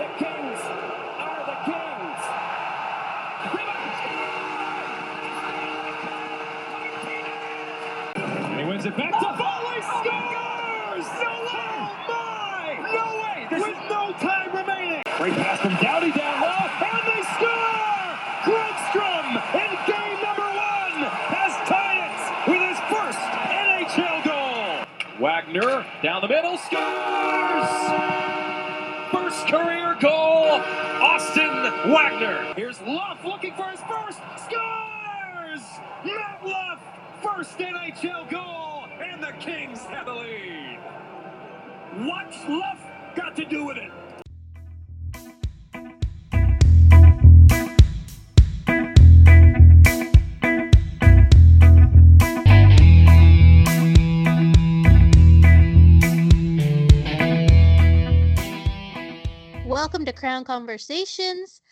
The Kings are the Kings. And he wins it back to. Scores! Oh no way! Oh my! No way! With no time remaining. Great pass from Doughty down low, and they score! In game number one has tied it with his first NHL goal. Wagner down the middle scores! Wagner. Here's Luff looking for his first, scores! Matt Luff, first NHL goal, and the Kings have the lead. What's Luff got to do with it? Welcome to Crown Conversations,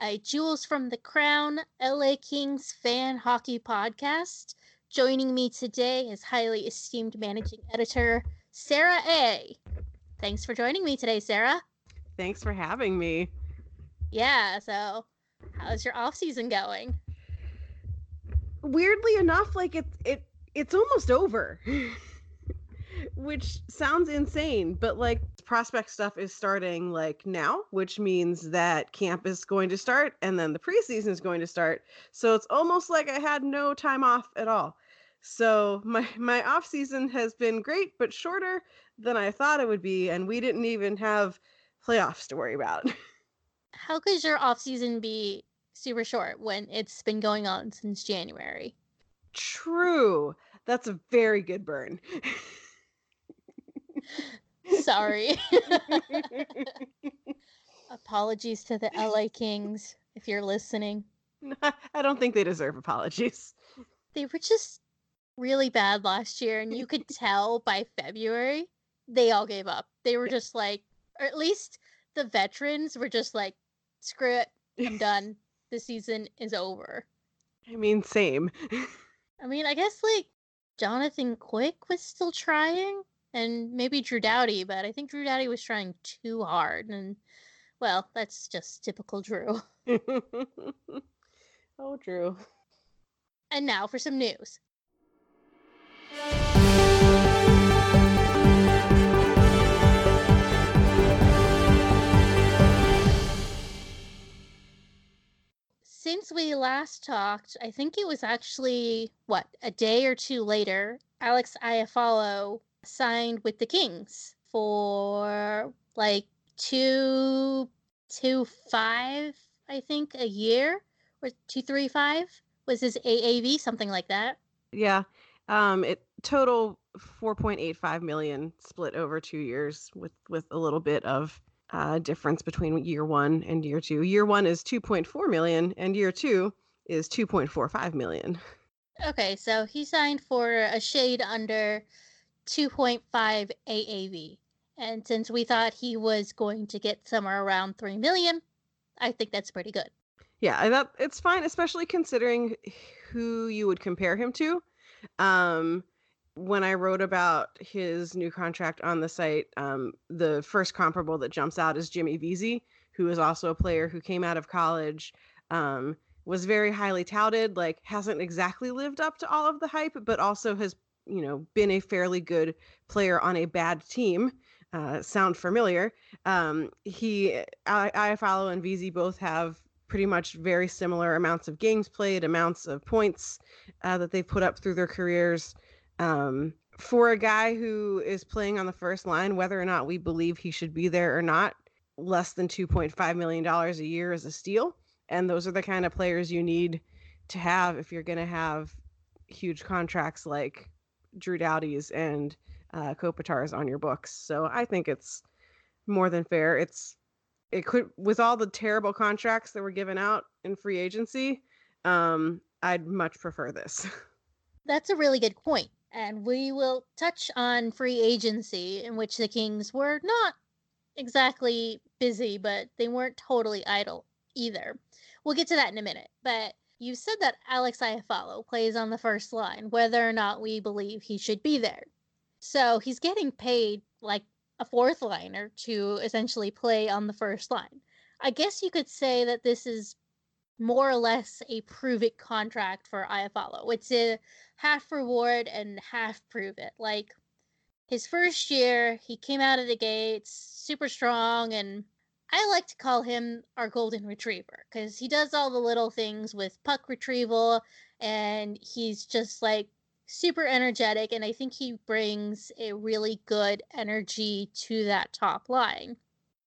a Jewels from the Crown LA Kings fan hockey podcast. Joining me today is highly esteemed managing editor Sarah A. Thanks for joining me today, Sarah. Thanks for having me. Yeah, so how's your off season going? Weirdly enough, like it it it's almost over. which sounds insane, but like prospect stuff is starting like now, which means that camp is going to start and then the preseason is going to start. So it's almost like I had no time off at all. So my my off season has been great, but shorter than I thought it would be, and we didn't even have playoffs to worry about. How could your off season be super short when it's been going on since January? True. That's a very good burn. Sorry. Apologies to the LA Kings if you're listening. I don't think they deserve apologies. They were just really bad last year, and you could tell by February they all gave up. They were just like, or at least the veterans were just like, screw it, I'm done. The season is over. I mean, same. I mean, I guess like Jonathan Quick was still trying, and maybe Drew Doughty, but I think Drew Doughty was trying too hard, and well, that's just typical Drew. oh, Drew. And now for some news. Since we last talked, I think it was actually what a day or two later, Alex Iafallo signed with the Kings for like two two five, I think, a year or two three five was his AAV, something like that. Yeah. Um it total 4.85 million split over 2 years with with a little bit of uh difference between year 1 and year 2. Year 1 is 2.4 million and year 2 is 2.45 million. Okay, so he signed for a shade under 2.5 AAV. And since we thought he was going to get somewhere around 3 million, I think that's pretty good. Yeah, I thought it's fine, especially considering who you would compare him to. Um, when I wrote about his new contract on the site, um, the first comparable that jumps out is Jimmy Vesey, who is also a player who came out of college, um, was very highly touted, like hasn't exactly lived up to all of the hype, but also has you know been a fairly good player on a bad team. Uh, sound familiar? Um, he, I, Iafallo and Vesey both have pretty much very similar amounts of games played, amounts of points uh, that they've put up through their careers. Um, for a guy who is playing on the first line, whether or not we believe he should be there or not, less than $2.5 million a year is a steal. And those are the kind of players you need to have if you're going to have huge contracts like Drew Doughty's and uh, Kopitar's on your books. So I think it's more than fair. It's it could with all the terrible contracts that were given out in free agency. Um, I'd much prefer this. That's a really good point, and we will touch on free agency, in which the Kings were not exactly busy, but they weren't totally idle either. We'll get to that in a minute, but you said that Alex Iafallo plays on the first line, whether or not we believe he should be there. So he's getting paid like a fourth liner to essentially play on the first line. I guess you could say that this is more or less a prove it contract for Iafallo. It's a half reward and half prove it. Like his first year, he came out of the gates super strong, and I like to call him our golden retriever because he does all the little things with puck retrieval, and he's just like super energetic. And I think he brings a really good energy to that top line.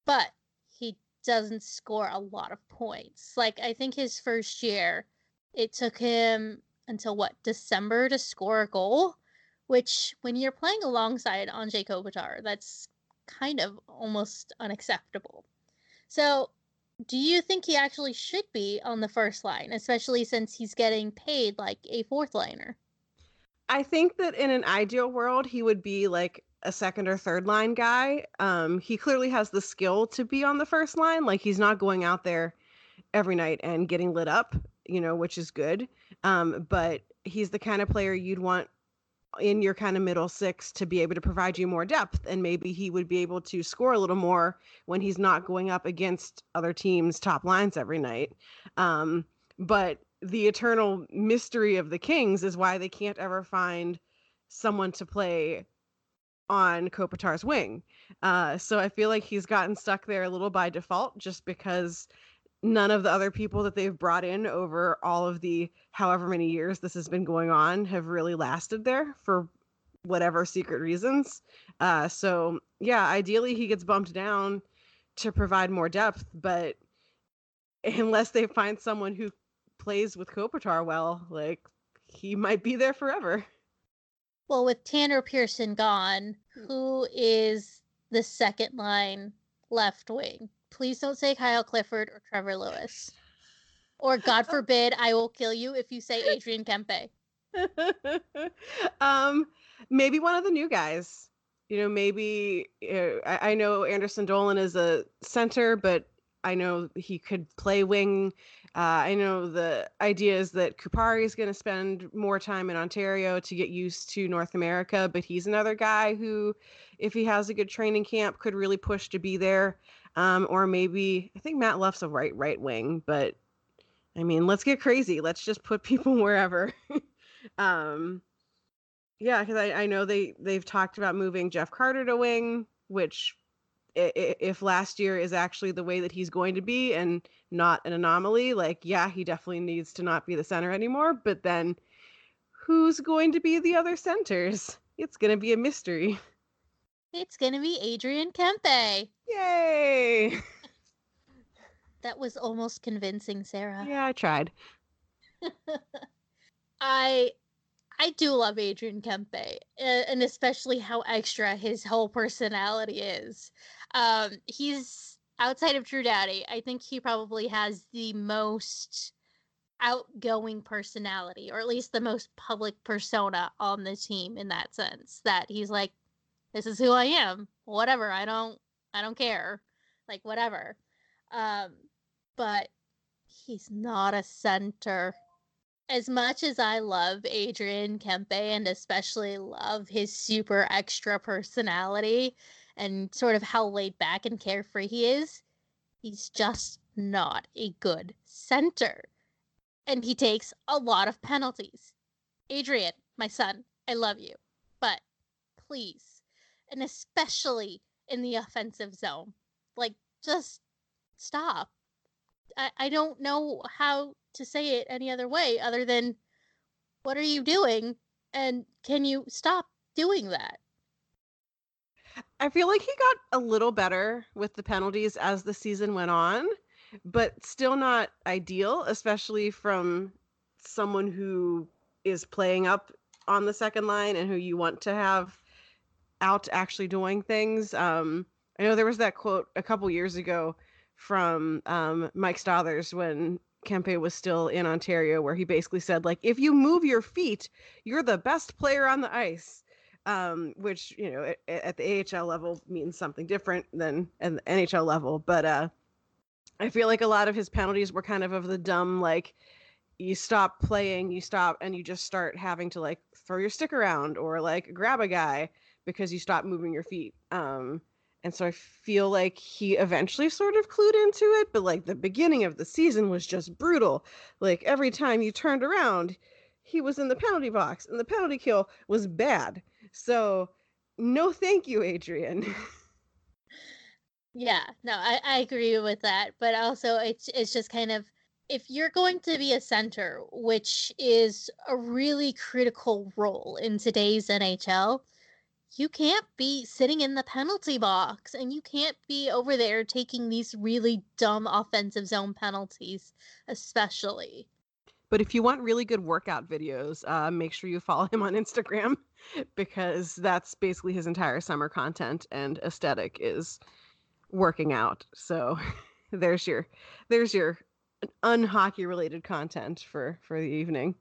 But he doesn't score a lot of points. Like I think his first year, it took him until what December to score a goal, which when you're playing alongside Anze Kopitar, that's kind of almost unacceptable. So, do you think he actually should be on the first line, especially since he's getting paid like a fourth liner? I think that in an ideal world, he would be like a second or third line guy. Um, he clearly has the skill to be on the first line. Like he's not going out there every night and getting lit up, you know, which is good. Um, but he's the kind of player you'd want in your kind of middle six to be able to provide you more depth and maybe he would be able to score a little more when he's not going up against other teams top lines every night um, but the eternal mystery of the kings is why they can't ever find someone to play on Kopitar's wing. Uh, so I feel like he's gotten stuck there a little by default just because none of the other people that they've brought in over all of the however many years this has been going on have really lasted there for whatever secret reasons. Uh, so yeah, ideally he gets bumped down to provide more depth, but unless they find someone who plays with Kopitar well, like he might be there forever. Well, with Tanner Pearson gone, who is the second line left wing? Please don't say Kyle Clifford or Trevor Lewis. Or God forbid, I will kill you if you say Adrian Kempe. um, maybe one of the new guys. You know, maybe uh, I, I know Anderson Dolan is a center, but I know he could play wing. Uh, I know the idea is that Kupari is going to spend more time in Ontario to get used to North America, but he's another guy who, if he has a good training camp, could really push to be there. Um, or maybe I think Matt Luff's a right right wing, but I mean, let's get crazy. Let's just put people wherever. um, yeah, because I, I know they they've talked about moving Jeff Carter to wing, which if last year is actually the way that he's going to be and not an anomaly, like, yeah, he definitely needs to not be the center anymore. But then who's going to be the other centers? It's going to be a mystery. It's going to be Adrian Kempe. Yay! that was almost convincing, Sarah. Yeah, I tried. I I do love Adrian Kempe, and especially how extra his whole personality is. Um, he's outside of Drew Doughty. I think he probably has the most outgoing personality, or at least the most public persona on the team in that sense. That he's like, "This is who I am. Whatever. I don't. I don't care. Like whatever." Um, but he's not a center as much as I love Adrian Kempe and especially love his super extra personality and sort of how laid back and carefree he is, he's just not a good center. And he takes a lot of penalties. Adrian, my son, I love you. But please, and especially in the offensive zone, like just stop. I, I don't know how to say it any other way other than what are you doing and can you stop doing that i feel like he got a little better with the penalties as the season went on but still not ideal especially from someone who is playing up on the second line and who you want to have out actually doing things um i know there was that quote a couple years ago from um, Mike Stothers when Kempe was still in Ontario, where he basically said, like, if you move your feet, you're the best player on the ice. Um, which you know at, at, the AHL level means something different than at the NHL level. But uh, I feel like a lot of his penalties were kind of of the dumb, like you stop playing, you stop, and you just start having to like throw your stick around or like grab a guy because you stop moving your feet. Um, And so I feel like he eventually sort of clued into it, but like the beginning of the season was just brutal. Like every time you turned around, he was in the penalty box and the penalty kill was bad. So no thank you, Adrian. Yeah, no, I, I agree with that. But also it's it's just kind of if you're going to be a center, which is a really critical role in today's NHL, you can't be sitting in the penalty box and you can't be over there taking these really dumb offensive zone penalties, especially. But if you want really good workout videos, uh, make sure you follow him on Instagram because that's basically his entire summer content and aesthetic is working out. So there's your there's your unhockey related content for for the evening.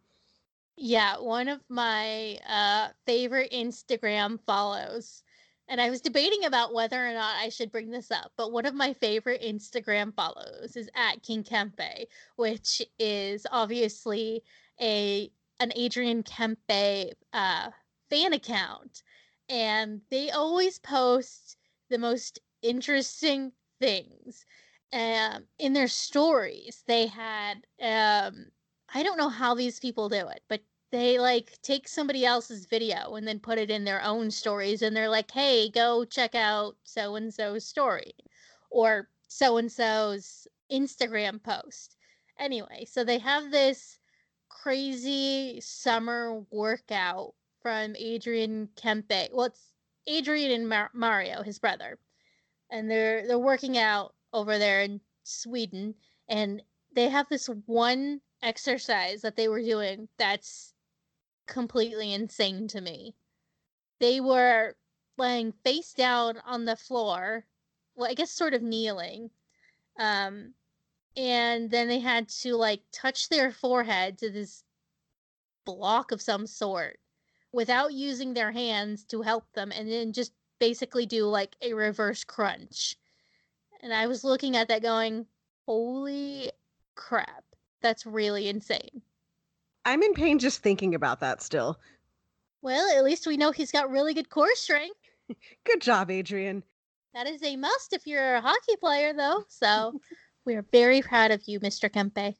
Yeah, one of my uh, favorite Instagram follows, and I was debating about whether or not I should bring this up, but one of my favorite Instagram follows is at King Kempe, which is obviously a an Adrian Kempe uh, fan account, and they always post the most interesting things. Um, in their stories, they had um, I don't know how these people do it, but they like take somebody else's video and then put it in their own stories and they're like, "Hey, go check out so and so's story or so and so's Instagram post." Anyway, so they have this crazy summer workout from Adrian Kempe. Well, it's Adrian and Mar- Mario, his brother and they're they're working out over there in Sweden and they have this one exercise that they were doing that's completely insane to me. They were laying face down on the floor, well I guess sort of kneeling. Um and then they had to like touch their forehead to this block of some sort without using their hands to help them and then just basically do like a reverse crunch. And I was looking at that going, holy crap, that's really insane. I'm in pain just thinking about that still. Well, at least we know he's got really good core strength. Good job, Adrian. That is a must if you're a hockey player, though. So we are very proud of you, Mr. Kempe.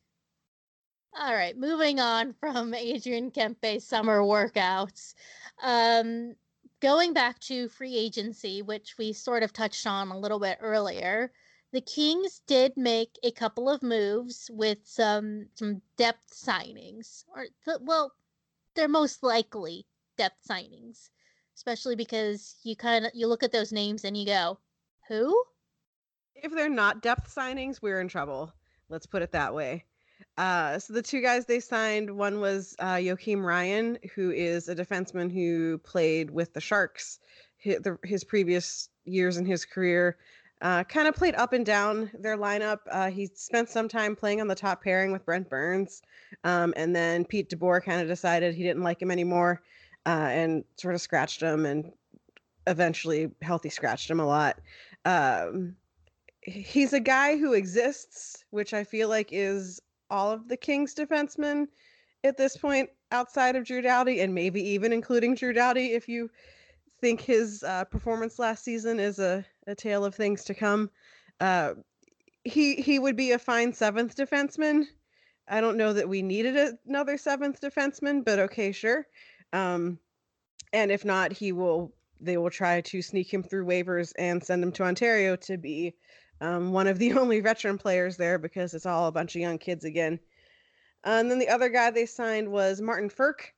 All right, moving on from Adrian Kempe's summer workouts. Um, going back to free agency, which we sort of touched on a little bit earlier, the Kings did make a couple of moves with some some depth signings, or the, well, they're most likely depth signings, especially because you kind of you look at those names and you go, who? If they're not depth signings, we're in trouble. Let's put it that way. Uh, so the two guys they signed, one was uh, Joakim Ryan, who is a defenseman who played with the Sharks his, the, his previous years in his career. Uh, kind of played up and down their lineup. Uh, he spent some time playing on the top pairing with Brent Burns, um, and then Pete DeBoer kind of decided he didn't like him anymore, uh, and sort of scratched him, and eventually healthy scratched him a lot. Um, he's a guy who exists, which I feel like is all of the Kings defensemen at this point outside of Drew Doughty, and maybe even including Drew Doughty if you think his uh, performance last season is a, a tale of things to come. Uh, he he would be a fine seventh defenseman. I don't know that we needed another seventh defenseman, but okay, sure. Um, and if not, he will. They will try to sneak him through waivers and send him to Ontario to be um, one of the only veteran players there because it's all a bunch of young kids again. And then the other guy they signed was Martin Frk,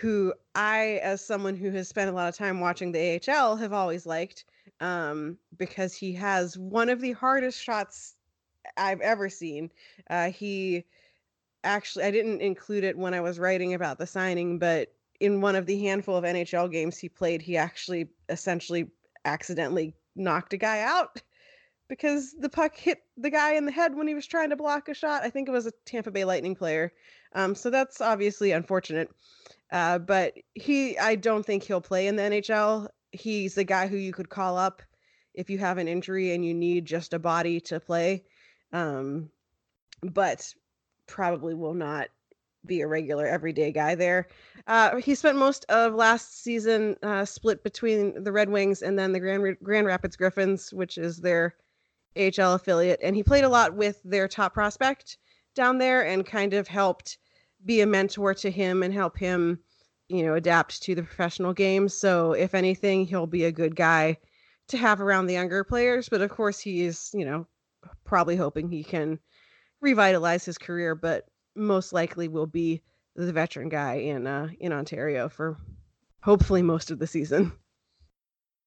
who I, as someone who has spent a lot of time watching the AHL, have always liked um, because he has one of the hardest shots I've ever seen. Uh, he actually, I didn't include it when I was writing about the signing, but in one of the handful of NHL games he played, he actually essentially accidentally knocked a guy out because the puck hit the guy in the head when he was trying to block a shot. I think it was a Tampa Bay Lightning player. Um, so that's obviously unfortunate. Uh, but he, I don't think he'll play in the NHL. He's the guy who you could call up if you have an injury and you need just a body to play. Um, but probably will not be a regular everyday guy there. Uh, he spent most of last season uh, split between the Red Wings and then the Grand Grand Rapids Griffins, which is their AHL affiliate, and he played a lot with their top prospect down there and kind of helped be a mentor to him and help him, you know, adapt to the professional game. So if anything, he'll be a good guy to have around the younger players. But of course, he is, you know, probably hoping he can revitalize his career, but most likely will be the veteran guy in uh, in Ontario for hopefully most of the season.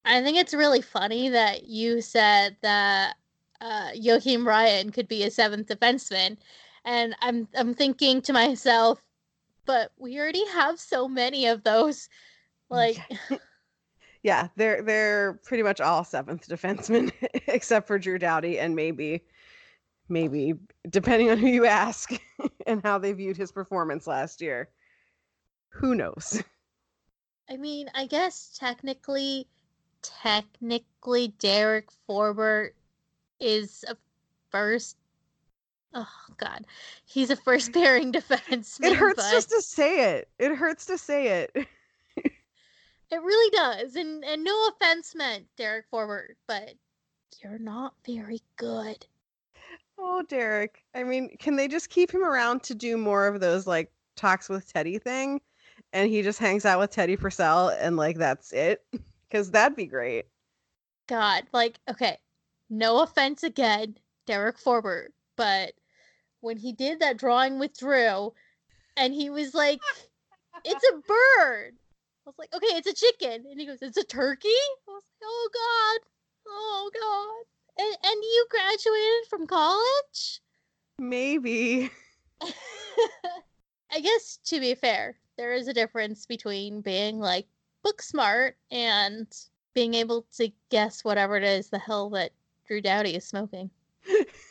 I think it's really funny that you said that uh, Joakim Ryan could be a seventh defenseman, and I'm I'm thinking to myself, but we already have so many of those. Like, yeah, they're they're pretty much all seventh defensemen except for Drew Doughty and maybe maybe depending on who you ask and how they viewed his performance last year. Who knows? I mean, I guess technically, technically, Derek Forbort is a first. Oh God, he's a first pairing defenseman. It hurts but just to say it. It hurts to say it. it really does. And and no offense meant, Derek Forbort, but you're not very good. Oh, Derek. I mean, can they just keep him around to do more of those like talks with Teddy thing? And he just hangs out with Teddy Purcell and like that's it? Because that'd be great. God, like, okay, no offense again, Derek Forbort, but when he did that drawing with Drew, and he was like, "It's a bird," I was like, "Okay, it's a chicken," and he goes, "It's a turkey." I was like, "Oh God, oh God." And, and you graduated from college? Maybe. I guess to be fair, there is a difference between being like book smart and being able to guess whatever it is the hell that Drew Doughty is smoking.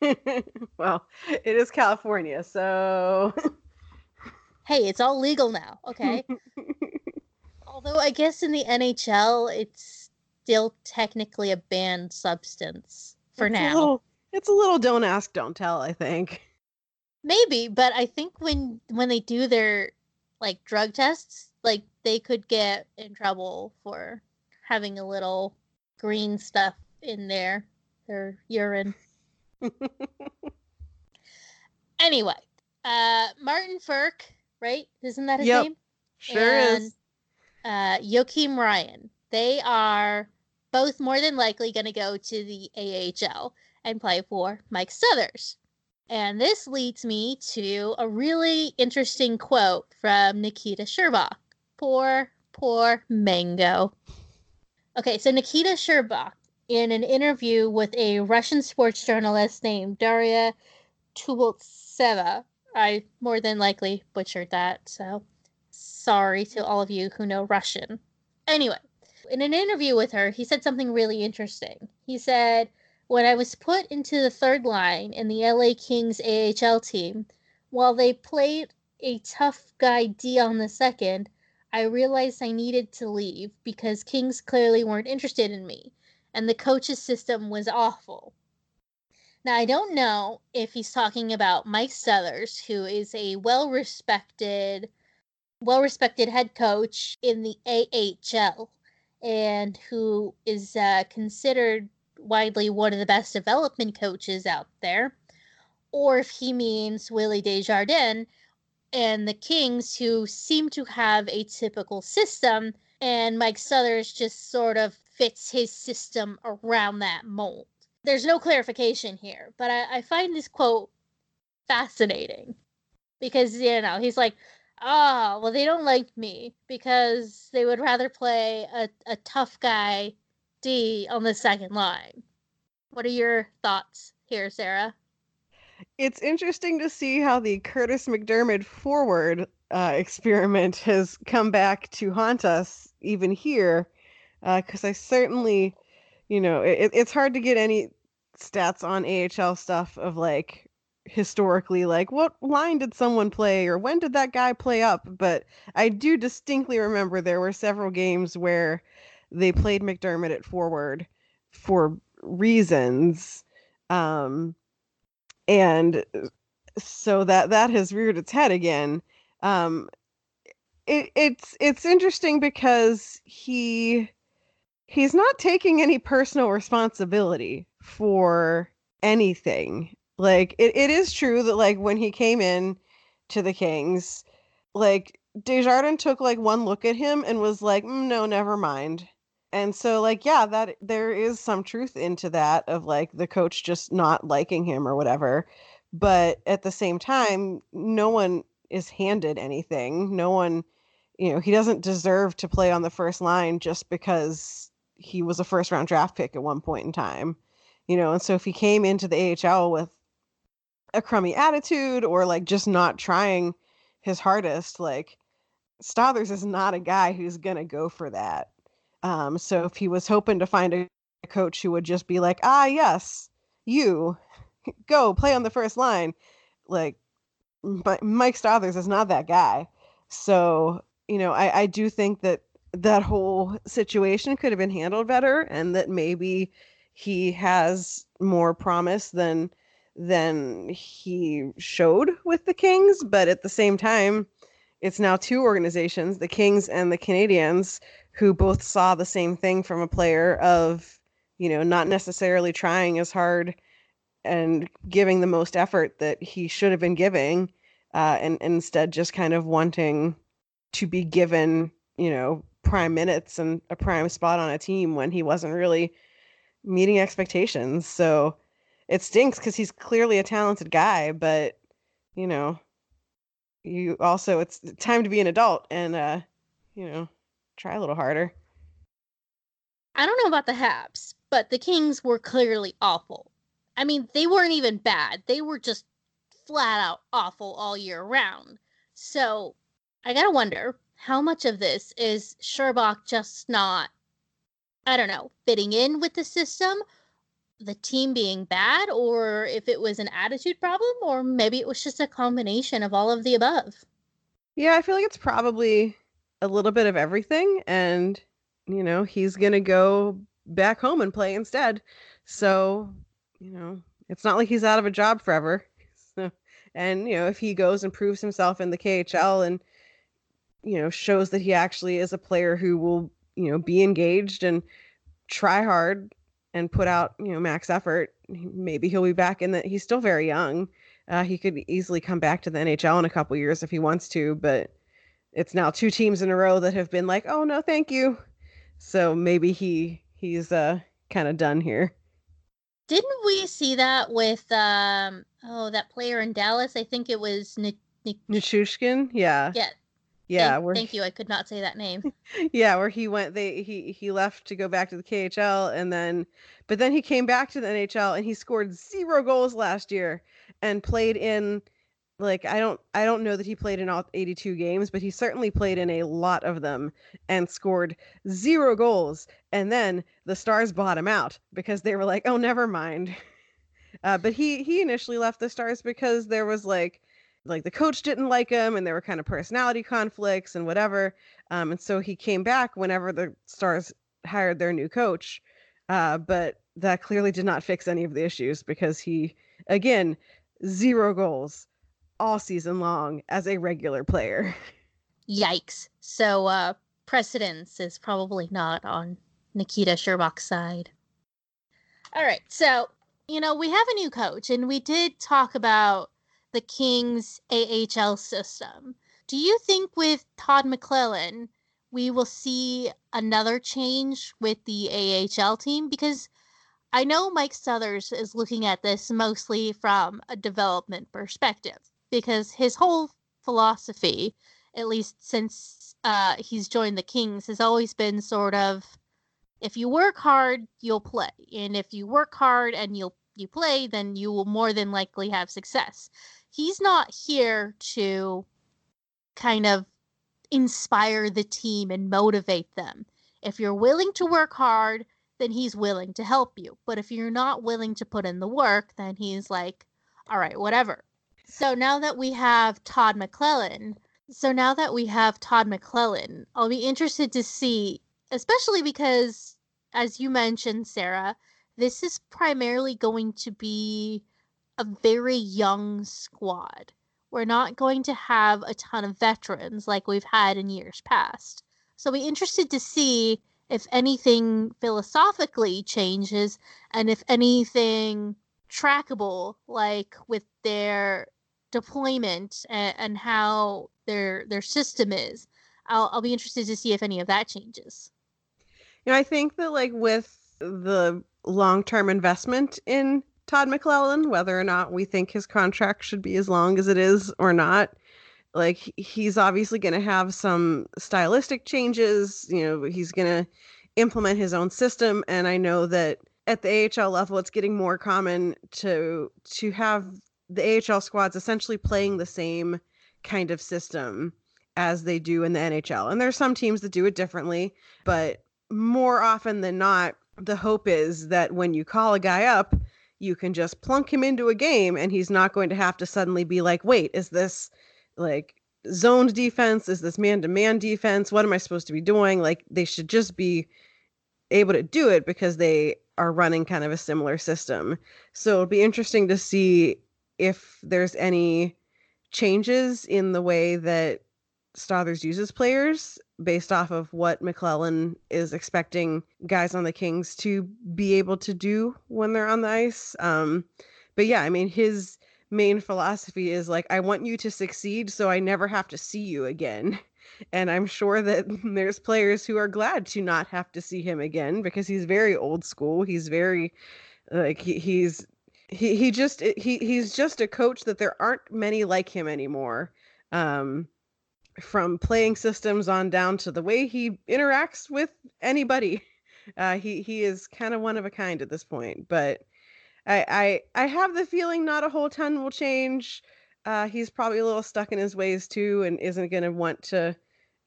well, it is California, so hey, it's all legal now, okay? Although I guess in the NHL it's still technically a banned substance for it's now. A little, it's a little don't ask, don't tell, I think. Maybe, but I think when when they do their like drug tests, like they could get in trouble for having a little green stuff in there, their urine. anyway, uh Martin Frk, right? Isn't that his Yep, name? Sure and, is. Uh Joakim Ryan. They are both more than likely going to go to the AHL and play for Mike Stothers. And this leads me to a really interesting quote from Nikita Scherbak. Poor, poor Mango. Okay, so Nikita Scherbak, in an interview with a Russian sports journalist named Daria Tubultseva, I more than likely butchered that, so sorry to all of you who know Russian. Anyway, in an interview with her, he said something really interesting. He said, When I was put into the third line in the LA Kings AHL team, while they played a tough guy D on the second, I realized I needed to leave because Kings clearly weren't interested in me, and the coach's system was awful. Now, I don't know if he's talking about Mike Sellers, who is a well respected, well respected head coach in the AHL and who is uh, considered widely one of the best development coaches out there, or if he means Willie Desjardins and the Kings, who seem to have a typical system, and Mike Stothers just sort of fits his system around that mold. There's no clarification here, but I, I find this quote fascinating because, you know, he's like, oh, well, they don't like me because they would rather play a, a tough guy D on the second line. What are your thoughts here, Sarah? It's interesting to see how the Curtis McDermott forward uh, experiment has come back to haunt us even here, because I certainly, you know, it, it's hard to get any stats on AHL stuff of like historically like what line did someone play or when did that guy play up but i do distinctly remember there were several games where they played mcdermott at forward for reasons um and so that that has reared its head again. Um, it, it's it's interesting because he he's not taking any personal responsibility for anything. Like it, it is true that like when he came in to the Kings, like Desjardins took like one look at him and was like, mm, "No, never mind." And so like yeah, that there is some truth into that of like the coach just not liking him or whatever. But at the same time, no one is handed anything. No one, you know, he doesn't deserve to play on the first line just because he was a first round draft pick at one point in time. You know, and so if he came into the AHL with a crummy attitude or like just not trying his hardest, like Stothers is not a guy who's gonna go for that. Um, so if he was hoping to find a coach who would just be like, ah, yes, you go play on the first line, like, but Mike Stothers is not that guy. So you know, I, I do think that that whole situation could have been handled better, and that maybe he has more promise than than he showed with the Kings. But at the same time, it's now two organizations, the Kings and the Canadiens, who both saw the same thing from a player of, you know, not necessarily trying as hard and giving the most effort that he should have been giving, uh, and, and instead just kind of wanting to be given, you know, prime minutes and a prime spot on a team when he wasn't really meeting expectations. So it stinks because he's clearly a talented guy, but you know, you also it's time to be an adult and uh, you know, try a little harder. I don't know about the Habs, but the Kings were clearly awful. I mean, they weren't even bad. They were just flat out awful all year round. So I gotta wonder how much of this is Scherbak just not, I don't know, fitting in with the system, the team being bad, or if it was an attitude problem, or maybe it was just a combination of all of the above. Yeah, I feel like it's probably a little bit of everything. And, you know, he's going to go back home and play instead. So, you know, it's not like he's out of a job forever. So, and, you know, if he goes and proves himself in the KHL and, you know, shows that he actually is a player who will, you know, be engaged and try hard and put out, you know, max effort, maybe he'll be back in that. He's still very young. Uh, he could easily come back to the NHL in a couple years if he wants to, but it's now two teams in a row that have been like, "Oh no, thank you." So maybe he he's uh kind of done here. Didn't we see that with um oh that player in Dallas? I think it was N- Nichushkin. Yeah. Yeah. Yeah. Thank, thank you. I could not say that name. yeah, where he went they he he left to go back to the KHL and then but then he came back to the NHL and he scored zero goals last year and played in like I don't I don't know that he played in all 82 games, but he certainly played in a lot of them and scored zero goals. And then the Stars bought him out because they were like, "Oh, never mind." Uh, but he he initially left the Stars because there was like like the coach didn't like him and there were kind of personality conflicts and whatever. Um, and so he came back whenever the Stars hired their new coach. Uh, but that clearly did not fix any of the issues because he again zero goals all season long as a regular player. Yikes. So uh precedence is probably not on Nikita Scherbak's side. All right. So, you know, we have a new coach and we did talk about the Kings AHL system. Do you think with Todd McLellan, we will see another change with the AHL team because I know Mike Stothers is looking at this mostly from a development perspective because his whole philosophy, at least since uh, he's joined the Kings, has always been sort of if you work hard, you'll play, and if you work hard and you'll you play, then you will more than likely have success. He's not here to kind of inspire the team and motivate them. If you're willing to work hard, then he's willing to help you. But if you're not willing to put in the work, then he's like, all right, whatever. So now that we have Todd McLellan, so now that we have Todd McLellan, I'll be interested to see, especially because, as you mentioned, Sarah, this is primarily going to be a very young squad. We're not going to have a ton of veterans like we've had in years past. So be interested to see if anything philosophically changes and if anything trackable like with their deployment and, and how their their system is. I'll I'll be interested to see if any of that changes. You know, I think that like with the long-term investment in Todd McLellan, whether or not we think his contract should be as long as it is or not, like he's obviously going to have some stylistic changes. You know, he's going to implement his own system, and I know that at the AHL level, it's getting more common to to have the AHL squads essentially playing the same kind of system as they do in the NHL. And there's some teams that do it differently, but more often than not, the hope is that when you call a guy up, you can just plunk him into a game and he's not going to have to suddenly be like, wait, is this like zoned defense? Is this man to man defense? What am I supposed to be doing? Like, they should just be able to do it because they are running kind of a similar system. So it'll be interesting to see if there's any changes in the way that Stothers uses players based off of what McLellan is expecting guys on the Kings to be able to do when they're on the ice. Um, but yeah, I mean, his main philosophy is like, I want you to succeed so I never have to see you again. And I'm sure that there's players who are glad to not have to see him again because he's very old school. He's very like he, he's he he just he he's just a coach that there aren't many like him anymore. Um from playing systems on down to the way he interacts with anybody. Uh, he he is kind of one of a kind at this point, but I I I have the feeling not a whole ton will change. Uh, he's probably a little stuck in his ways too, and isn't going to want to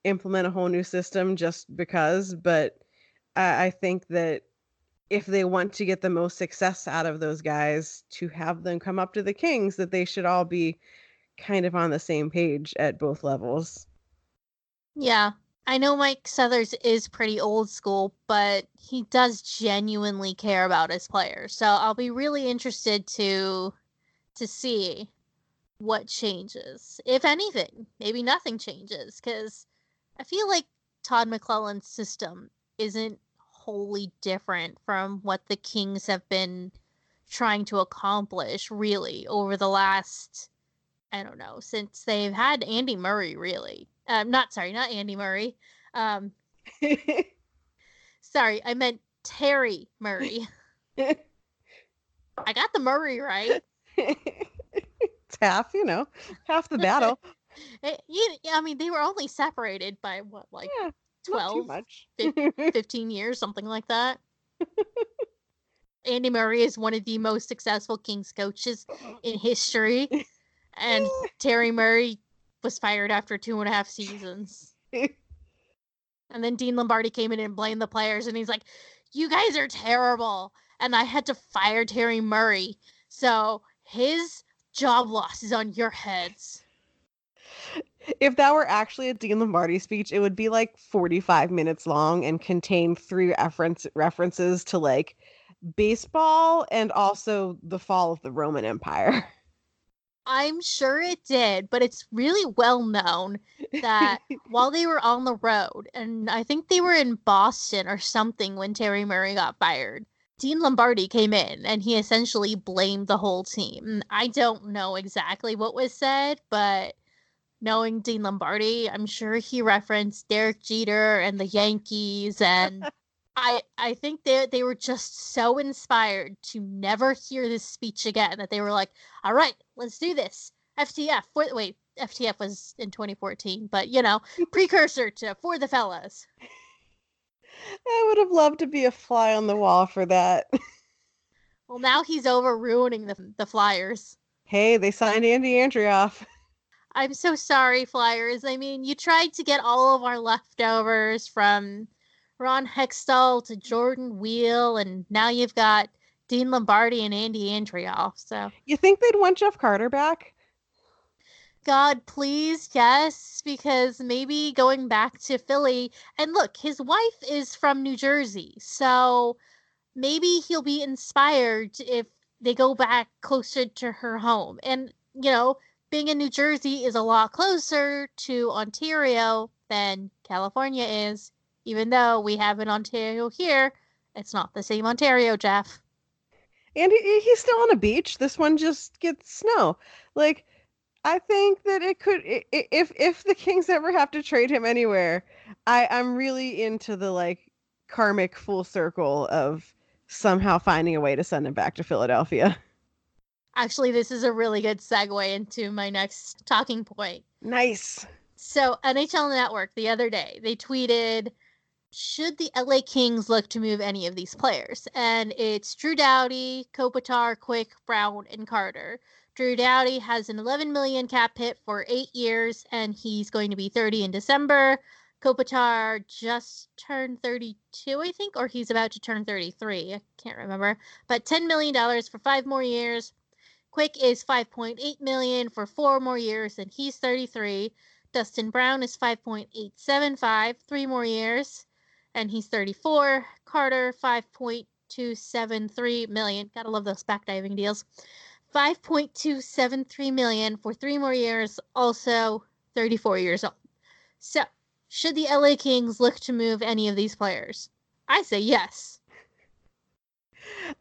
implement a whole new system just because. But I, I think that if they want to get the most success out of those guys, to have them come up to the Kings, that they should all be kind of on the same page at both levels. Yeah. I know Mike Stothers is pretty old school, but he does genuinely care about his players. So I'll be really interested to to see what changes. If anything, maybe nothing changes cuz I feel like Todd McLellan's system isn't wholly different from what the Kings have been trying to accomplish really over the last I don't know, since they've had Andy Murray, really. Um, not sorry, not Andy Murray. Um, sorry, I meant Terry Murray. I got the Murray right. it's half, you know, half the battle. it, you, I mean, they were only separated by what, like yeah, 12, 15 years, something like that. Andy Murray is one of the most successful Kings coaches in history and Terry Murray was fired after two and a half seasons. and then Dean Lombardi came in and blamed the players, and he's like, "You guys are terrible," and I had to fire Terry Murray, so his job loss is on your heads. If that were actually a Dean Lombardi speech, it would be like 45 minutes long and contain three reference references to like baseball and also the fall of the Roman Empire. I'm sure it did, but it's really well known that while they were on the road, and I think they were in Boston or something when Terry Murray got fired, Dean Lombardi came in and he essentially blamed the whole team. I don't know exactly what was said, but knowing Dean Lombardi, I'm sure he referenced Derek Jeter and the Yankees and I I think they they were just so inspired to never hear this speech again that they were like, "All right, let's do this." FTF. For, wait, FTF was in 2014, but you know, precursor to For the Fellas. I would have loved to be a fly on the wall for that. well, now he's over ruining the the Flyers. Hey, they signed Andy Andreoff. I'm so sorry, Flyers. I mean, you tried to get all of our leftovers from Ron Hextall to Jordan Weal, and now you've got Dean Lombardi and Andy Andreoff. So you think they'd want Jeff Carter back? God, please, yes, because maybe going back to Philly, and look, his wife is from New Jersey, so maybe he'll be inspired if they go back closer to her home. And, you know, being in New Jersey is a lot closer to Ontario than California is, even though we have an Ontario here. It's not the same Ontario, Jeff. And he, he's still on a beach. This one just gets snow. Like, I think that it could if if the Kings ever have to trade him anywhere, I I'm really into the like karmic full circle of somehow finding a way to send him back to Philadelphia. Actually, this is a really good segue into my next talking point. Nice. So, NHL Network the other day, they tweeted, should the LA Kings look to move any of these players? And it's Drew Doughty, Kopitar, Quick, Brown, and Carter. Drew Doughty has an 11 million cap hit for eight years, and he's going to be 30 in December. Kopitar just turned 32, I think, or he's about to turn 33. I can't remember. But $10 million for five more years. Quick is 5.8 million for four more years, and he's 33. Dustin Brown is 5.875, three more years, and he's 34. Carter 5.273 million. Gotta love those backdiving deals. 5.273 million for three more years, also 34 years old. So should the LA Kings look to move any of these players? I say yes.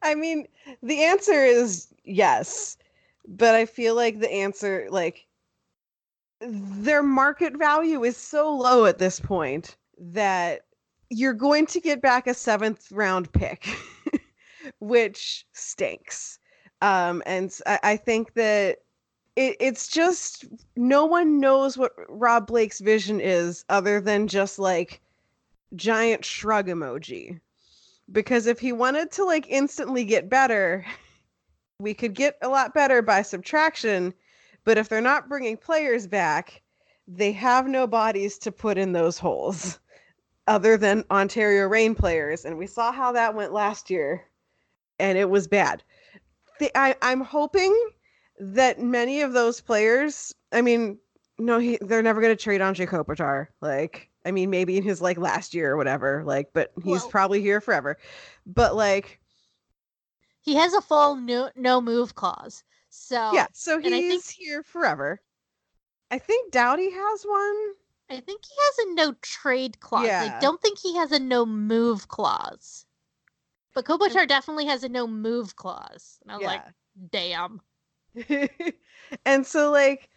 I mean, the answer is yes. But I feel like the answer, like, their market value is so low at this point that you're going to get back a seventh round pick, which stinks. Um, and I, I think that it, it's just no one knows what Rob Blake's vision is other than just like giant shrug emoji. Because if he wanted to like instantly get better, we could get a lot better by subtraction. But if they're not bringing players back, they have no bodies to put in those holes other than Ontario Reign players. And we saw how that went last year, and it was bad. The, I, I'm hoping that many of those players, I mean, no, he, they're never going to trade Anze Kopitar. Like, I mean, maybe in his like last year or whatever. Like, but he's well, probably here forever. But like, he has a full no no move clause. So yeah, so he's think, here forever. I think Doughty has one. I think he has a no trade clause. Yeah. I don't think he has a no move clause. But Kopitar definitely has a no move clause. And I was yeah. like, damn. and so like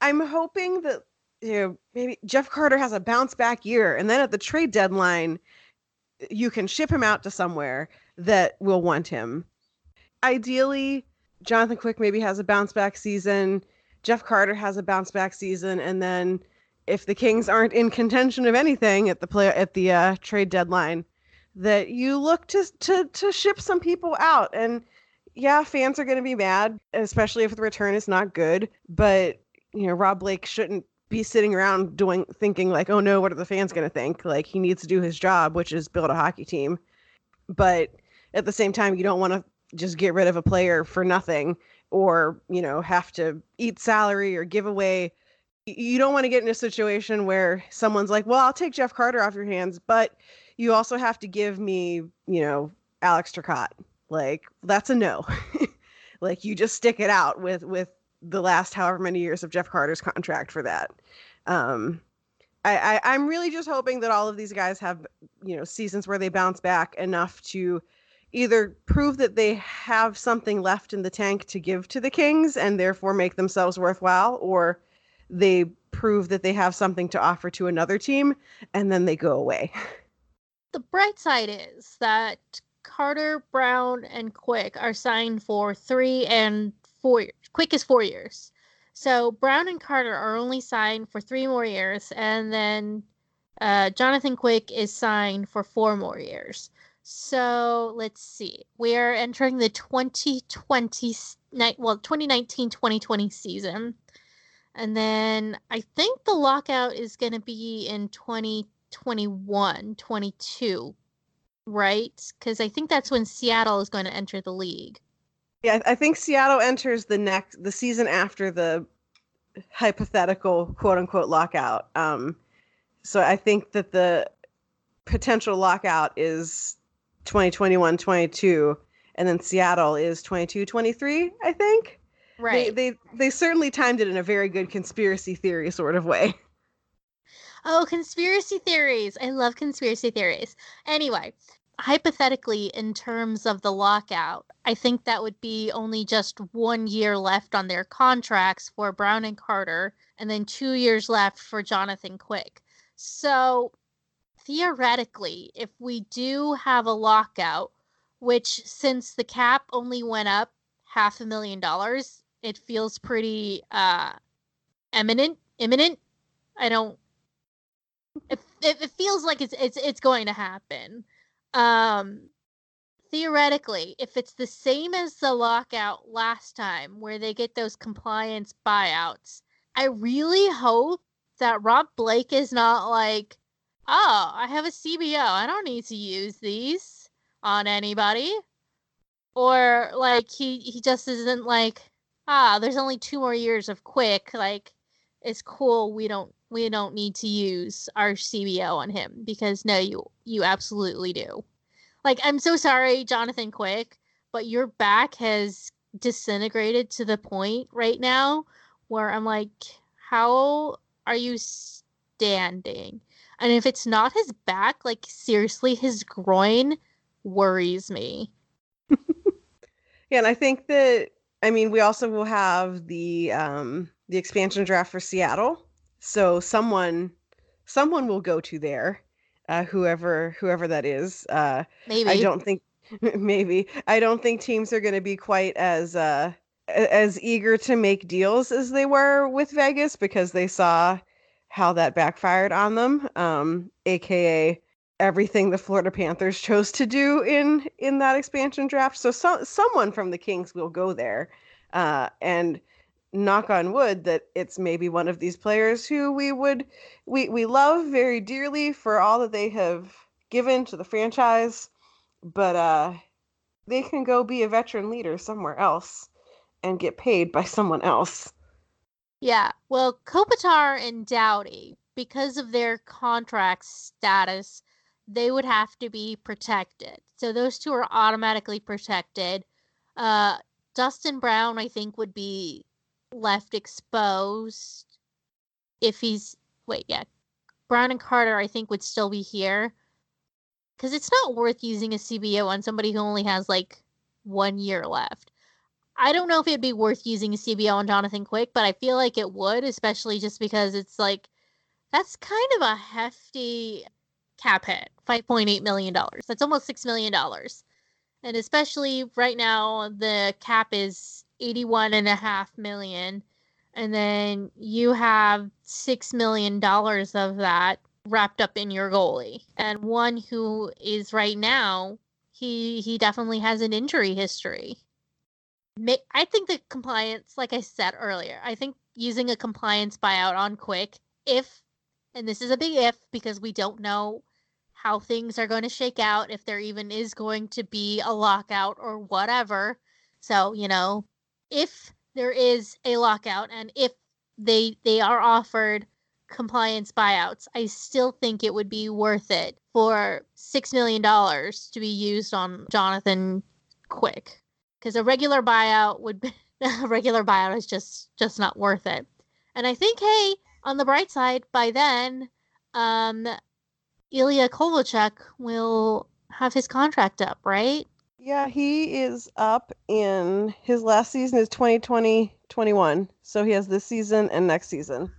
I'm hoping that you know maybe Jeff Carter has a bounce back year and then at the trade deadline you can ship him out to somewhere that will want him. Ideally, Jonathan Quick maybe has a bounce back season, Jeff Carter has a bounce back season and then if the Kings aren't in contention of anything at the play at the uh, trade deadline, that you look to to to ship some people out and yeah, fans are going to be mad, especially if the return is not good. But you know, Rob Blake shouldn't be sitting around doing thinking like, oh no, what are the fans going to think? Like he needs to do his job, which is build a hockey team. But at the same time, you don't want to just get rid of a player for nothing, or you know, have to eat salary or give away. You don't want to get in a situation where someone's like, well, I'll take Jeff Carter off your hands, but you also have to give me, you know, Alex Turcotte like that's a no. like you just stick it out with with the last however many years of Jeff Carter's contract for that. Um, I, I am really just hoping that all of these guys have you know seasons where they bounce back enough to either prove that they have something left in the tank to give to the Kings and therefore make themselves worthwhile, or they prove that they have something to offer to another team and then they go away. The bright side is that Carter, Brown, and Quick are signed for three and four. Quick is four years. So Brown and Carter are only signed for three more years, and then uh, Jonathan Quick is signed for four more years. So let's see. We are entering the 2020 night, well 2019-2020 season. And then I think the lockout is going to be in 2021, 22 right? Because I think that's when Seattle is going to enter the league. Yeah, I think Seattle enters the next the season after the hypothetical quote unquote lockout. Um, so I think that the potential lockout is 2021 22 and then Seattle is 22 23, I think. Right. They, they they certainly timed it in a very good conspiracy theory sort of way. Oh, conspiracy theories. I love conspiracy theories. Anyway, hypothetically, in terms of the lockout, I think that would be only just one year left on their contracts for Brown and Carter, and then two years left for Jonathan Quick. So, theoretically, if we do have a lockout, which since the cap only went up half a million dollars, it feels pretty uh eminent imminent. I don't it, it, feels like it's it's it's going to happen. Um theoretically, if it's the same as the lockout last time where they get those compliance buyouts, I really hope that Rob Blake is not like, "Oh, I have a CBO. I don't need to use these on anybody." Or like he he just isn't like, "Ah, there's only two more years of quick. Like it's cool. We don't we don't need to use our CBO on him because no, you you absolutely do. Like I'm so sorry, Jonathan Quick, but your back has disintegrated to the point right now where I'm like, how are you standing? And if it's not his back, like seriously, his groin worries me. yeah, and I think that I mean we also will have the um the expansion draft for Seattle so someone someone will go to there, uh, whoever whoever that is. Uh, Maybe I don't think maybe I don't think teams are going to be quite as uh, as eager to make deals as they were with Vegas because they saw how that backfired on them. Um, AKA everything the Florida Panthers chose to do in in that expansion draft. So, so someone from the Kings will go there, uh, and knock on wood that it's maybe one of these players who we would we we love very dearly for all that they have given to the franchise but uh they can go be a veteran leader somewhere else and get paid by someone else yeah well kopitar and Doughty, because of their contract status they would have to be protected. So those two are automatically protected. Uh dustin brown i think would be left exposed if he's wait yeah brown and carter i think would still be here. Because it's not worth using a cbo on somebody who only has like one year left. I don't know if it'd be worth using a cbo on jonathan quick but i feel like it would especially just because it's like that's kind of a hefty cap hit 5.8 million dollars. That's almost six million dollars. And especially right now the cap is 81 and a half million. And then you have 6 million dollars of that wrapped up in your goalie. And one who is right now he he definitely has an injury history. I think the compliance like i said earlier i think using a compliance buyout on quick if and this is a big if because we don't know how things are going to shake out if there even is going to be a lockout or whatever so you know if there is a lockout and if they they are offered compliance buyouts, I still think it would be worth it for six million dollars to be used on Jonathan Quick, because a regular buyout would be a regular buyout is just just not worth it. And I think, hey, on the bright side, by then, um, Ilya Kovalchuk will have his contract up, right? Yeah, he is up in his last season is 2020 21. So he has this season and next season.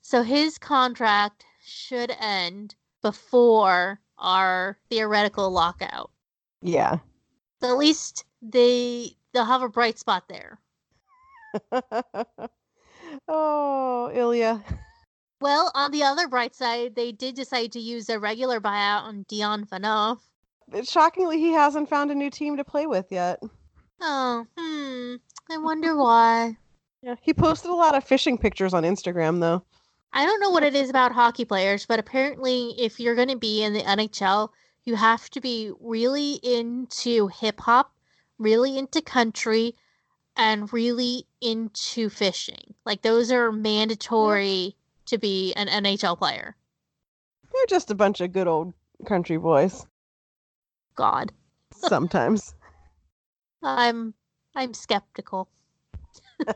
So his contract should end before our theoretical lockout. Yeah. So at least they they'll have a bright spot there. oh, Ilya. Well, on the other bright side, they did decide to use a regular buyout on Dion Phaneuf shockingly, he hasn't found a new team to play with yet. Oh, hmm. I wonder why. Yeah, he posted a lot of fishing pictures on Instagram, though. I don't know what it is about hockey players, but apparently, if you're going to be in the NHL, you have to be really into hip hop, really into country, and really into fishing. Like, those are mandatory yeah. to be an NHL player. They're just a bunch of good old country boys. God. Sometimes. I'm I'm skeptical.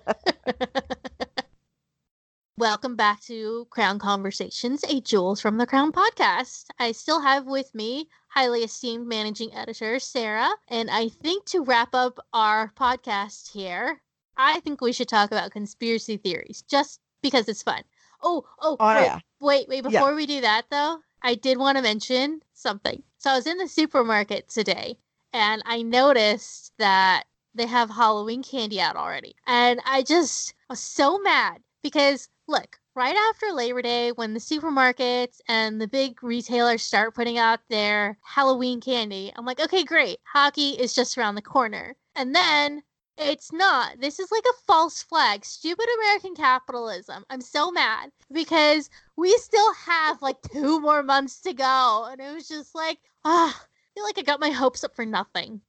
Welcome back to Crown Conversations, a Jewels from the Crown podcast. I still have with me highly esteemed managing editor Sarah, and I think to wrap up our podcast here, I think we should talk about conspiracy theories just because it's fun. Oh, oh, Oh, wait, yeah. wait, wait, Yeah. before we do that though, I did want to mention something. So I was in the supermarket today and I noticed that they have Halloween candy out already. And I just was so mad because look, right after Labor Day, when the supermarkets and the big retailers start putting out their Halloween candy, I'm like, okay, great. Hockey is just around the corner. And then it's not. This is like a false flag. Stupid American capitalism. I'm so mad because we still have like two more months to go. And it was just like, ah, I feel like I got my hopes up for nothing.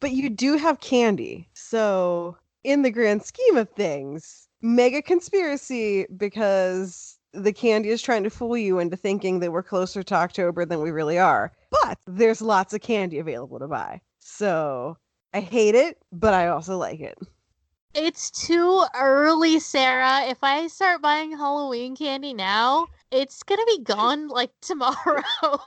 But you do have candy. So, in the grand scheme of things, mega conspiracy because the candy is trying to fool you into thinking that we're closer to October than we really are. But there's lots of candy available to buy. So, I hate it, but I also like it. It's too early, Sarah. If I start buying Halloween candy now, it's gonna be gone like tomorrow.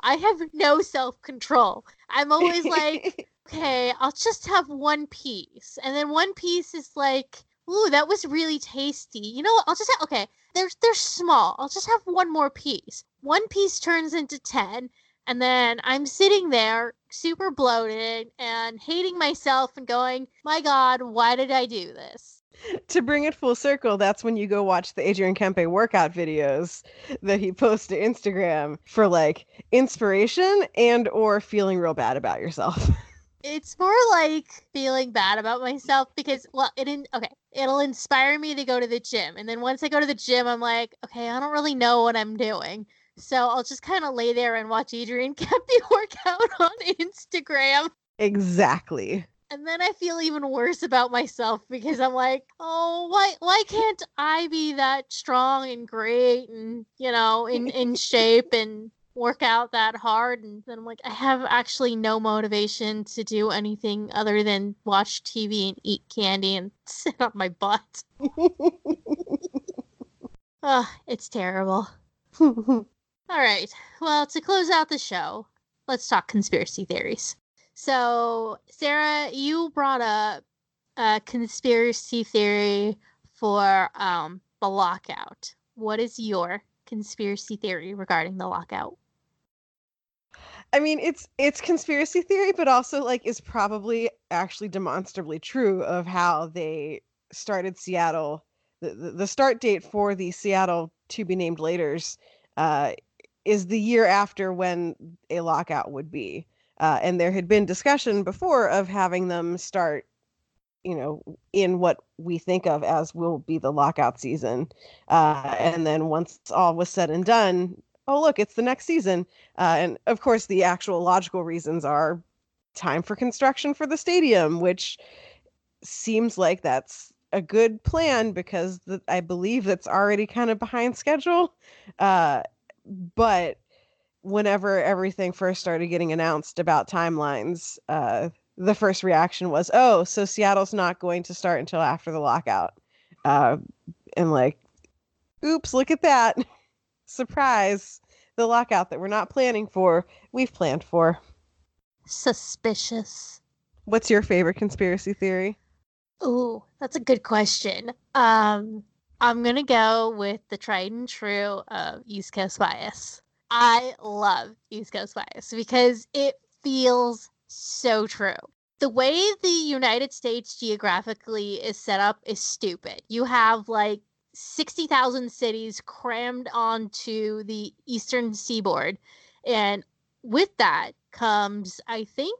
I have no self control. I'm always like, okay, I'll just have one piece. And then one piece is like, ooh, that was really tasty. You know what? I'll just have, okay, they're, they're small. I'll just have one more piece. One piece turns into 10. And then I'm sitting there super bloated and hating myself and going, my God, why did I do this? to bring it full circle, that's when you go watch the Adrian Kempe workout videos that he posts to Instagram for like inspiration and or feeling real bad about yourself. It's more like feeling bad about myself because, well, it in okay, it'll inspire me to go to the gym, and then once I go to the gym, I'm like, okay, I don't really know what I'm doing, so I'll just kind of lay there and watch Adrian Kempe work out on Instagram, exactly. and then I feel even worse about myself because I'm like, oh, why, why can't I be that strong and great and you know in in shape and work out that hard and then I'm like I have actually no motivation to do anything other than watch TV and eat candy and sit on my butt. Ugh, it's terrible. All right. Well, to close out the show, let's talk conspiracy theories. So, Sarah, you brought up a conspiracy theory for um, the lockout. What is your conspiracy theory regarding the lockout? I mean, it's it's conspiracy theory, but also like is probably actually demonstrably true of how they started Seattle. The, the, the start date for the Seattle to be named later's uh, is the year after when a lockout would be. Uh, and there had been discussion before of having them start, you know, in what we think of as will be the lockout season. Uh, and then once all was said and done, oh, look, it's the next season. Uh, and of course, the actual logical reasons are time for construction for the stadium, which seems like that's a good plan because the, I believe that's already kind of behind schedule. Uh, but whenever everything first started getting announced about timelines, uh, the first reaction was, "Oh, so Seattle's not going to start until after the lockout," uh, and like, "Oops, look at that! Surprise! The lockout that we're not planning for, we've planned for." Suspicious. What's your favorite conspiracy theory? Ooh, that's a good question. Um, I'm gonna go with the tried and true of East Coast bias. I love East Coast bias because it feels so true. The way the United States geographically is set up is stupid. You have like 60,000 cities crammed onto the eastern seaboard. And with that comes, I think,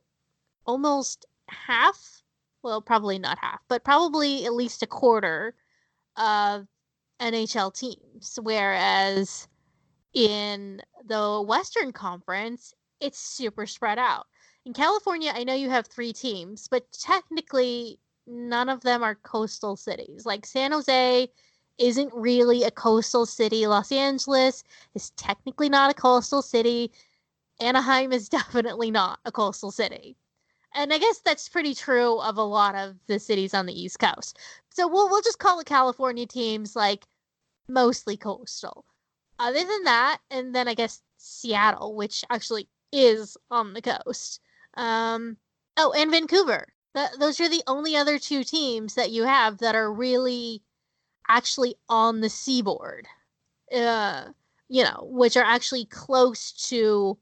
almost half well, probably not half, but probably at least a quarter of NHL teams. Whereas in the Western Conference, it's super spread out. In California, I know you have three teams, but technically, none of them are coastal cities. Like San Jose isn't really a coastal city. Los Angeles is technically not a coastal city. Anaheim is definitely not a coastal city. And I guess that's pretty true of a lot of the cities on the East Coast. So we'll we'll just call the California teams like mostly coastal. Other than that, and then I guess Seattle, which actually is on the coast. Um, oh, and Vancouver. Th- those are the only other two teams that you have that are really actually on the seaboard. Uh, you know, which are actually close to